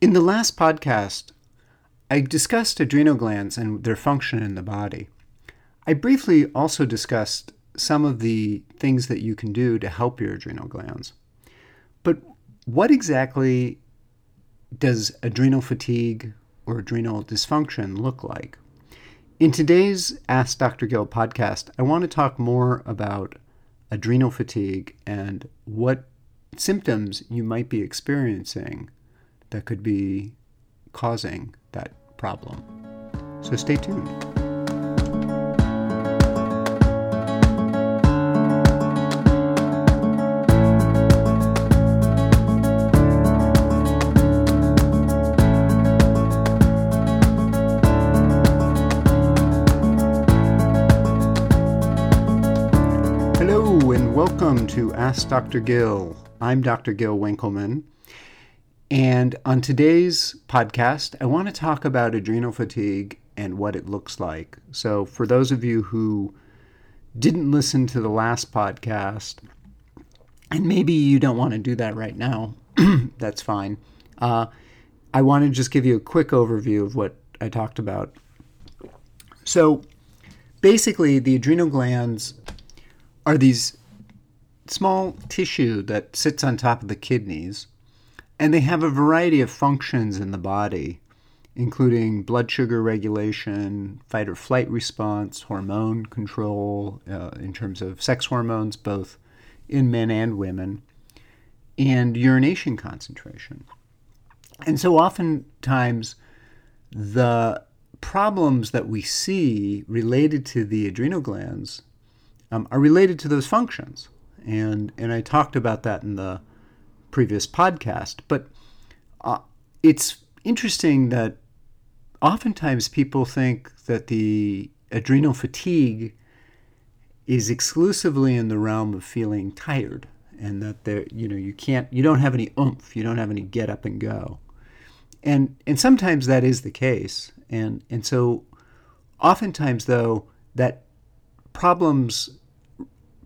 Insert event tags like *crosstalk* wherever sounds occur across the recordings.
In the last podcast, I discussed adrenal glands and their function in the body. I briefly also discussed some of the things that you can do to help your adrenal glands. But what exactly does adrenal fatigue or adrenal dysfunction look like? In today's Ask Dr. Gil podcast, I want to talk more about adrenal fatigue and what symptoms you might be experiencing that could be causing that problem. So stay tuned. Hello, and welcome to Ask Dr. Gil. I'm Dr. Gil Winkelman. And on today's podcast, I want to talk about adrenal fatigue and what it looks like. So, for those of you who didn't listen to the last podcast, and maybe you don't want to do that right now, *clears throat* that's fine. Uh, I want to just give you a quick overview of what I talked about. So, basically, the adrenal glands are these small tissue that sits on top of the kidneys and they have a variety of functions in the body, including blood sugar regulation, fight or flight response, hormone control uh, in terms of sex hormones, both in men and women, and urination concentration. And so oftentimes, the problems that we see related to the adrenal glands um, are related to those functions. And, and I talked about that in the previous podcast. But uh, it's interesting that oftentimes people think that the adrenal fatigue is exclusively in the realm of feeling tired and that there you know you can't you don't have any oomph you don't have any get up and go and and sometimes that is the case and and so oftentimes though that problems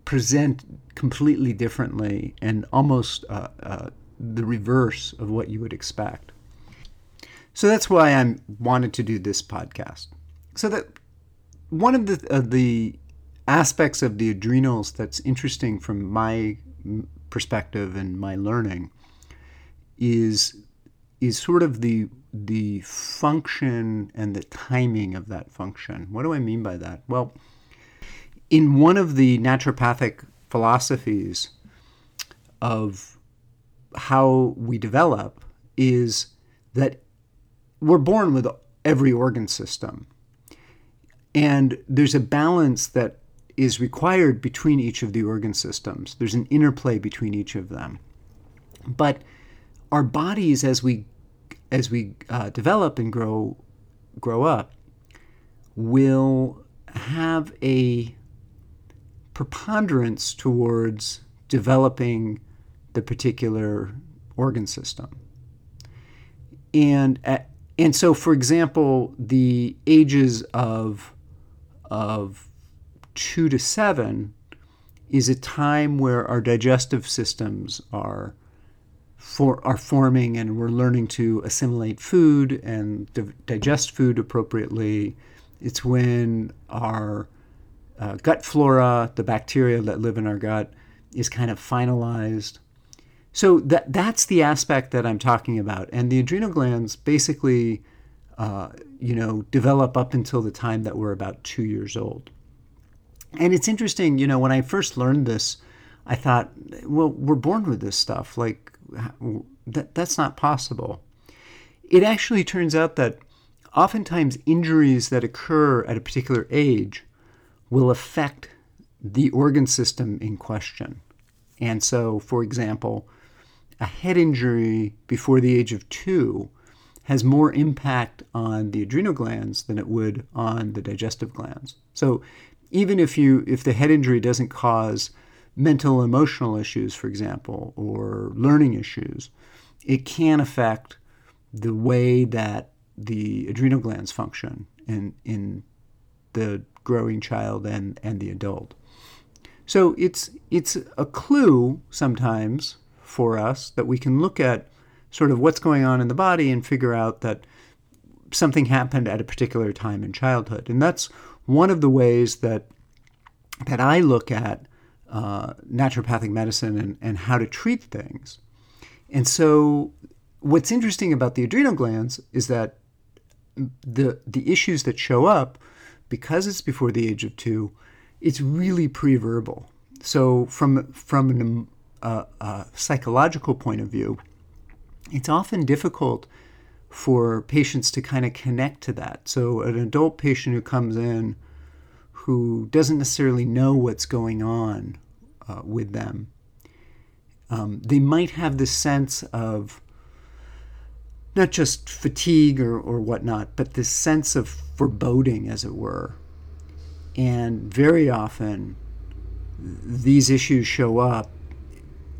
present completely differently and almost uh, uh, the reverse of what you would expect. So that's why I wanted to do this podcast. So that one of the uh, the aspects of the adrenals that's interesting from my perspective and my learning is is sort of the the function and the timing of that function. What do I mean by that? Well, in one of the naturopathic philosophies of how we develop is that we're born with every organ system. And there's a balance that is required between each of the organ systems. There's an interplay between each of them. But our bodies, as we as we uh, develop and grow grow up, will have a preponderance towards developing the particular organ system. And, uh, and so, for example, the ages of, of two to seven is a time where our digestive systems are for, are forming and we're learning to assimilate food and di- digest food appropriately. It's when our uh, gut flora, the bacteria that live in our gut, is kind of finalized. So that that's the aspect that I'm talking about, and the adrenal glands basically, uh, you know, develop up until the time that we're about two years old. And it's interesting, you know, when I first learned this, I thought, well, we're born with this stuff. Like, that, that's not possible. It actually turns out that oftentimes injuries that occur at a particular age will affect the organ system in question. And so, for example, a head injury before the age of two has more impact on the adrenal glands than it would on the digestive glands. So, even if you if the head injury doesn't cause mental emotional issues, for example, or learning issues, it can affect the way that the adrenal glands function in in the growing child and, and the adult. So it's it's a clue sometimes for us that we can look at sort of what's going on in the body and figure out that something happened at a particular time in childhood. And that's one of the ways that that I look at uh, naturopathic medicine and, and how to treat things. And so, what's interesting about the adrenal glands is that the the issues that show up because it's before the age of two, it's really pre-verbal. So, from from uh, a psychological point of view, it's often difficult for patients to kind of connect to that. So, an adult patient who comes in who doesn't necessarily know what's going on uh, with them, um, they might have this sense of not just fatigue or, or whatnot, but this sense of foreboding, as it were. And very often, these issues show up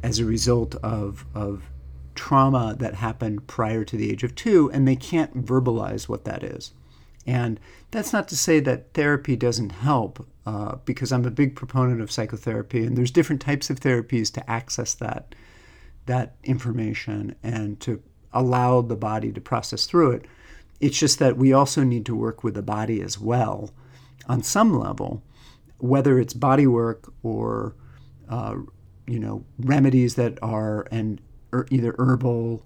as a result of, of trauma that happened prior to the age of two, and they can't verbalize what that is. And that's not to say that therapy doesn't help, uh, because I'm a big proponent of psychotherapy, and there's different types of therapies to access that that information and to allow the body to process through it. It's just that we also need to work with the body as well, on some level, whether it's body work or uh, you know remedies that are and er, either herbal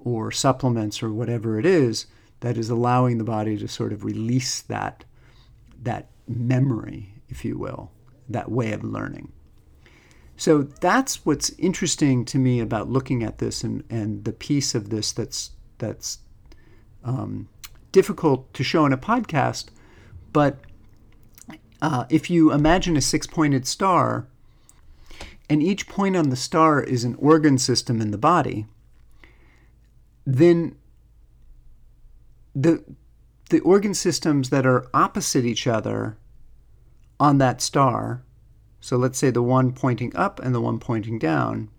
or supplements or whatever it is that is allowing the body to sort of release that that memory, if you will, that way of learning. So that's what's interesting to me about looking at this and, and the piece of this that's that's um, difficult to show in a podcast. But uh, if you imagine a six-pointed star, and each point on the star is an organ system in the body, then the the organ systems that are opposite each other on that star, so let's say the one pointing up and the one pointing down,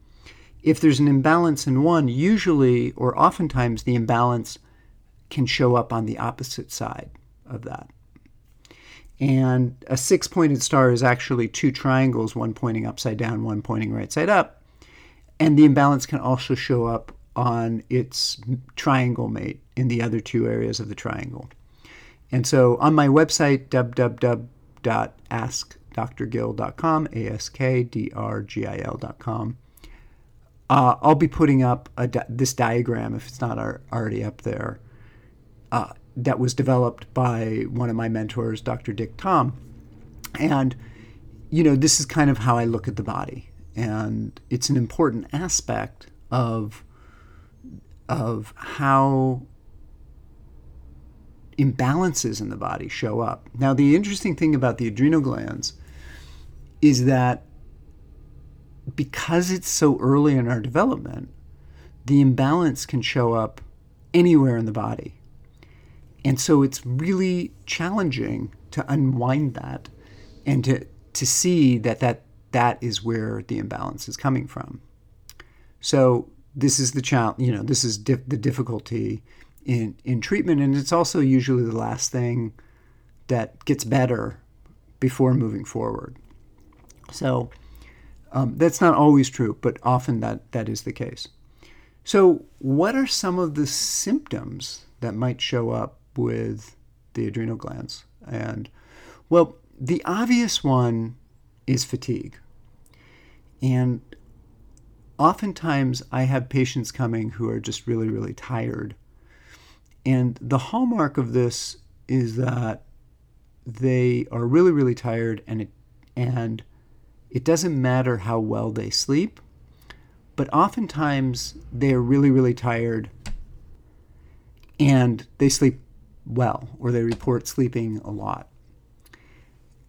if there's an imbalance in one, usually or oftentimes the imbalance can show up on the opposite side of that. And a six pointed star is actually two triangles, one pointing upside down, one pointing right side up. And the imbalance can also show up on its triangle mate in the other two areas of the triangle. And so on my website, www.askdrgil.com, A-S-K-D-R-G-I-L.com, uh, I'll be putting up di- this diagram, if it's not already up there, uh, that was developed by one of my mentors, Dr. Dick Thom. And, you know, this is kind of how I look at the body. And it's an important aspect of, of how imbalances in the body show up. Now, the interesting thing about the adrenal glands is that because it's so early in our development, the imbalance can show up anywhere in the body. And so it's really challenging to unwind that and to, to see that, that that is where the imbalance is coming from. So this is the challenge, you know, this is dif- the difficulty in, in treatment. And it's also usually the last thing that gets better before moving forward. So um, that's not always true, but often that, that is the case. So, what are some of the symptoms that might show up with the adrenal glands? And, well, the obvious one is fatigue. And oftentimes I have patients coming who are just really, really tired and the hallmark of this is that they are really, really tired, and it, and it doesn't matter how well they sleep, but oftentimes they are really, really tired and they sleep well, or they report sleeping a lot.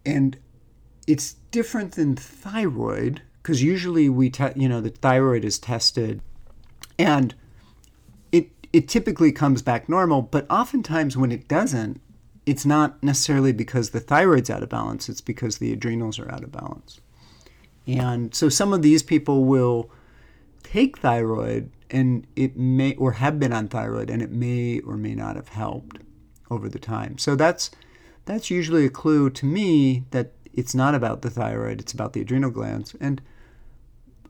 And it's different than thyroid because usually we, te- you know, the thyroid is tested and it typically comes back normal, but oftentimes when it doesn't, it's not necessarily because the thyroid's out of balance, it's because the adrenals are out of balance. And so some of these people will take thyroid and it may or have been on thyroid and it may or may not have helped over the time. So that's that's usually a clue to me that it's not about the thyroid, it's about the adrenal glands. And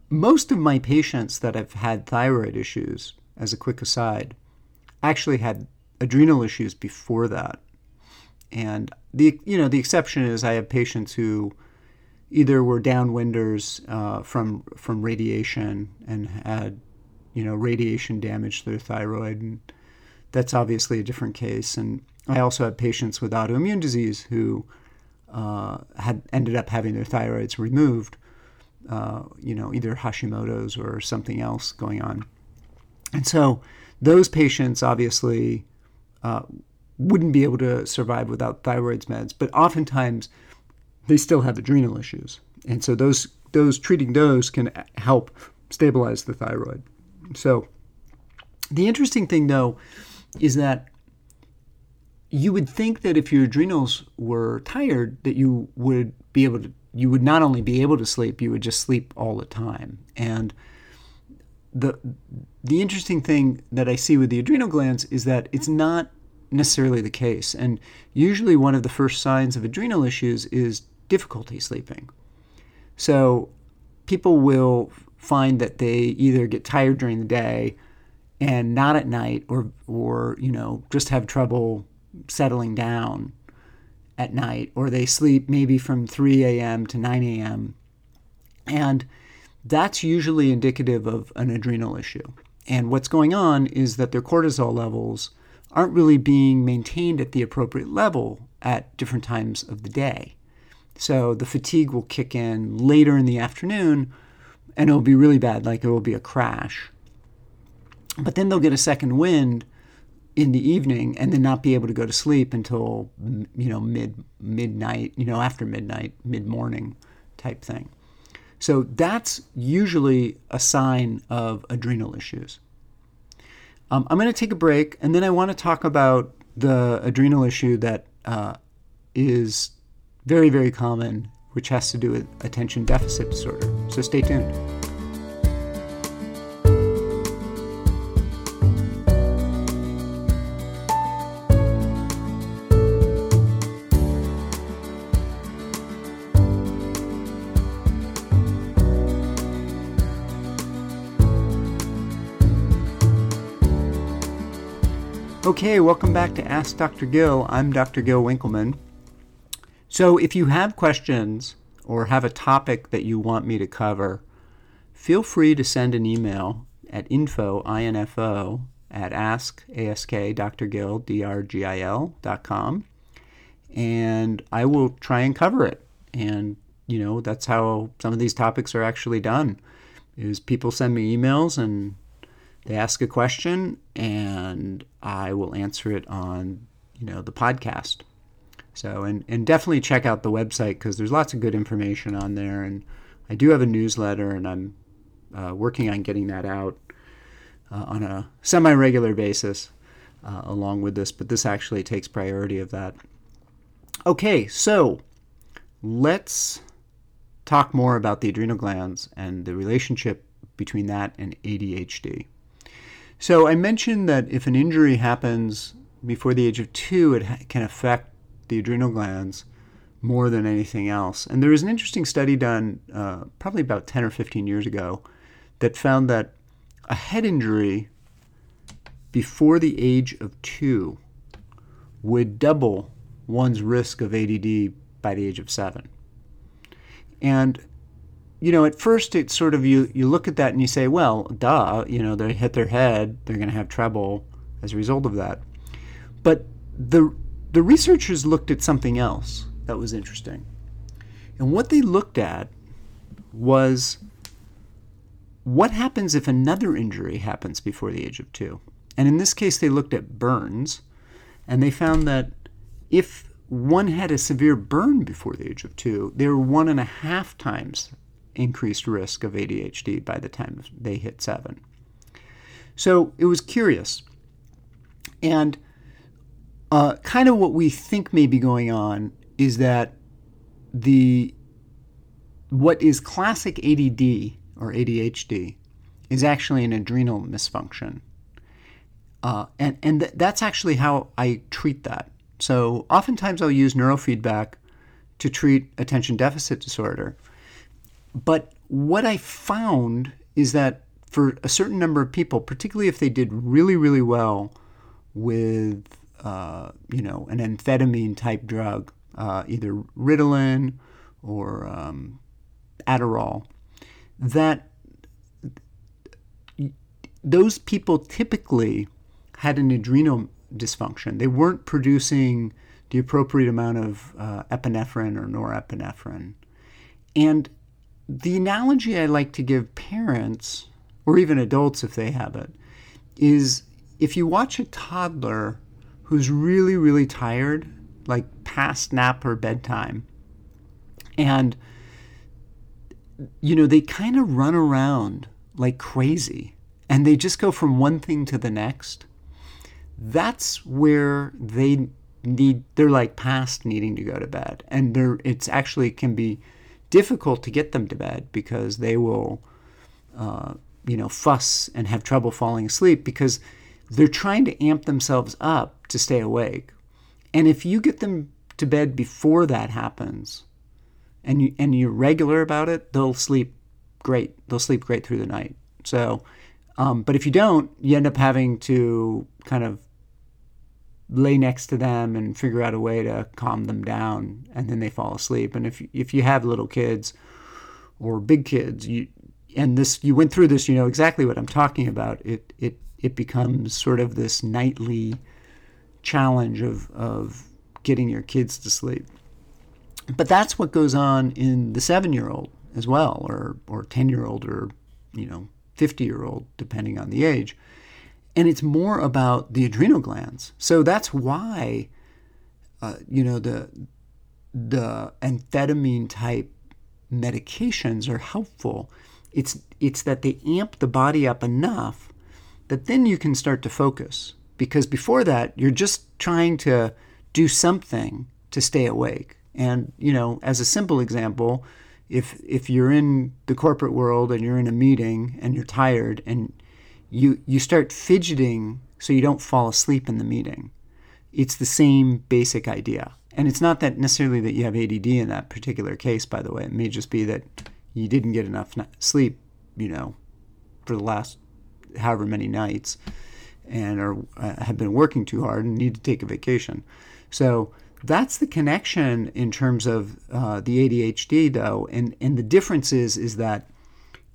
most of my patients that have had thyroid issues as a quick aside, actually had adrenal issues before that. And the you know the exception is I have patients who either were downwinders uh, from from radiation and had you know radiation damage to their thyroid, and that's obviously a different case. And I also have patients with autoimmune disease who uh, had ended up having their thyroids removed, uh, you know, either Hashimoto's or something else going on. And so those patients obviously uh, wouldn't be able to survive without thyroid meds, but oftentimes they still have adrenal issues. And so those those treating those can help stabilize the thyroid. So the interesting thing though is that you would think that if your adrenals were tired that you would be able to you would not only be able to sleep, you would just sleep all the time. And the the interesting thing that I see with the adrenal glands is that it's not necessarily the case. And usually one of the first signs of adrenal issues is difficulty sleeping. So people will find that they either get tired during the day and not at night or or you know just have trouble settling down at night or they sleep maybe from 3 a.m. to 9 a.m. and that's usually indicative of an adrenal issue. And what's going on is that their cortisol levels aren't really being maintained at the appropriate level at different times of the day. So the fatigue will kick in later in the afternoon and it'll be really bad, like it will be a crash. But then they'll get a second wind in the evening and then not be able to go to sleep until you know mid midnight, you know after midnight, mid morning type thing. So that's usually a sign of adrenal issues. Um, I'm going to take a break, and then I want to talk about the adrenal issue that uh, is very, very common, which has to do with attention deficit disorder. So stay tuned. Okay, welcome back to Ask Dr. Gil. I'm Dr. Gil Winkelman. So, if you have questions or have a topic that you want me to cover, feel free to send an email at info, info at ask, ask, Dr. Gil, D-R-G-I-L dot com, and I will try and cover it. And, you know, that's how some of these topics are actually done, is people send me emails and they ask a question and I will answer it on, you know, the podcast. So, and, and definitely check out the website because there's lots of good information on there. And I do have a newsletter and I'm uh, working on getting that out uh, on a semi regular basis uh, along with this, but this actually takes priority of that. Okay, so let's talk more about the adrenal glands and the relationship between that and ADHD. So I mentioned that if an injury happens before the age of two, it ha- can affect the adrenal glands more than anything else. And there was an interesting study done uh, probably about 10 or 15 years ago that found that a head injury before the age of two would double one's risk of ADD by the age of seven. And you know, at first it's sort of you you look at that and you say, well, duh, you know, they hit their head, they're going to have trouble as a result of that. But the the researchers looked at something else that was interesting. And what they looked at was what happens if another injury happens before the age of 2. And in this case they looked at burns and they found that if one had a severe burn before the age of two, they were one and a half times increased risk of ADHD by the time they hit seven. So it was curious. And uh, kind of what we think may be going on is that the what is classic ADD or ADHD is actually an adrenal misfunction. Uh, and and th- that's actually how I treat that. So oftentimes I'll use neurofeedback to treat attention deficit disorder. But what I found is that for a certain number of people, particularly if they did really, really well with, uh, you know, an amphetamine type drug, uh, either Ritalin or um, Adderall, that those people typically had an adrenal dysfunction. They weren't producing the appropriate amount of uh, epinephrine or norepinephrine. And the analogy I like to give parents, or even adults if they have it, is if you watch a toddler who's really, really tired, like past nap or bedtime, and you know, they kind of run around like crazy and they just go from one thing to the next. That's where they need they're like past needing to go to bed and they're it's actually can be difficult to get them to bed because they will uh, you know fuss and have trouble falling asleep because they're trying to amp themselves up to stay awake. And if you get them to bed before that happens and you and you're regular about it they'll sleep great. They'll sleep great through the night. So um, but if you don't you end up having to kind of lay next to them and figure out a way to calm them down and then they fall asleep. And if if you have little kids or big kids you and this you went through this you know exactly what I'm talking about. It it it becomes sort of this nightly challenge of of getting your kids to sleep but that's what goes on in the 7-year-old as well or or 10-year-old or you know 50-year-old depending on the age and it's more about the adrenal glands. So that's why, uh, you know, the the amphetamine type medications are helpful. It's it's that they amp the body up enough that then you can start to focus. Because before that, you're just trying to do something to stay awake. And you know, as a simple example, if if you're in the corporate world and you're in a meeting and you're tired and you you start fidgeting so you don't fall asleep in the meeting. It's the same basic idea. And it's not that necessarily that you have ADD in that particular case, by the way. It may just be that you didn't get enough sleep, you know, for the last however many nights and or uh, have been working too hard and need to take a vacation. So that's the connection in terms of uh, the ADHD, though. And, and the difference is, is that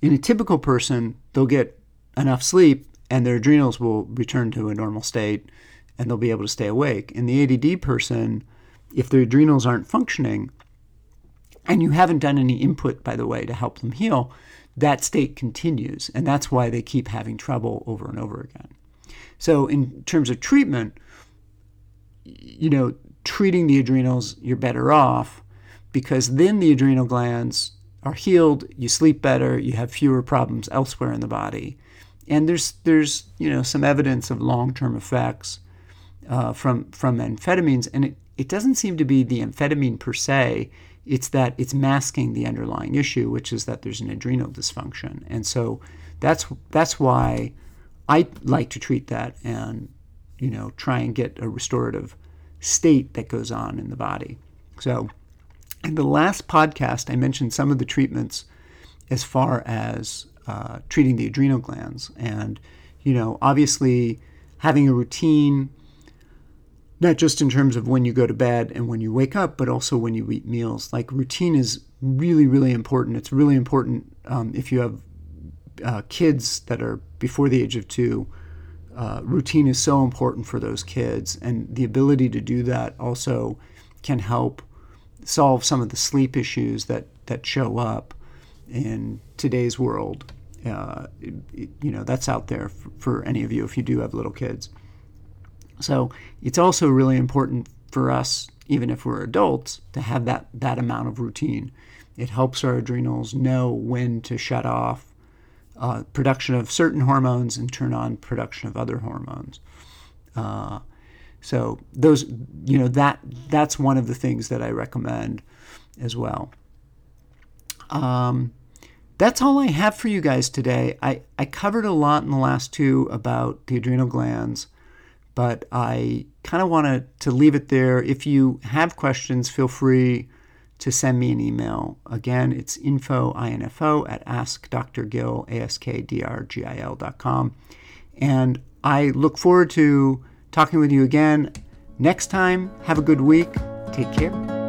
in a typical person, they'll get enough sleep and their adrenals will return to a normal state and they'll be able to stay awake. In the ADD person, if their adrenals aren't functioning, and you haven't done any input, by the way, to help them heal, that state continues. And that's why they keep having trouble over and over again. So, in terms of treatment, you know, treating the adrenals, you're better off because then the adrenal glands are healed, you sleep better, you have fewer problems elsewhere in the body and there's there's you know some evidence of long-term effects uh, from from amphetamines, and it, it doesn't seem to be the amphetamine per se. It's that it's masking the underlying issue, which is that there's an adrenal dysfunction, and so that's that's why I like to treat that and you know try and get a restorative state that goes on in the body. So, in the last podcast, I mentioned some of the treatments as far as uh, treating the adrenal glands. And, you know, obviously having a routine, not just in terms of when you go to bed and when you wake up, but also when you eat meals. Like routine is really, really important. It's really important um, if you have uh, kids that are before the age of two. Uh, routine is so important for those kids, and the ability to do that also can help solve some of the sleep issues that that show up in today's world. Uh, you know, that's out there for, for any of you if you do have little kids. So it's also really important for us, even if we're adults, to have that, that amount of routine. It helps our adrenals know when to shut off uh, production of certain hormones and turn on production of other hormones. Uh, so those, you know, that that's one of the things that I recommend as well. Um, that's all I have for you guys today. I, I covered a lot in the last two about the adrenal glands, but I kind of wanted to leave it there. If you have questions, feel free to send me an email. Again, it's info, info at askdrgil, A-S-K-D-R-G-I-L dot com. And I look forward to talking with you again next time. Have a good week. Take care.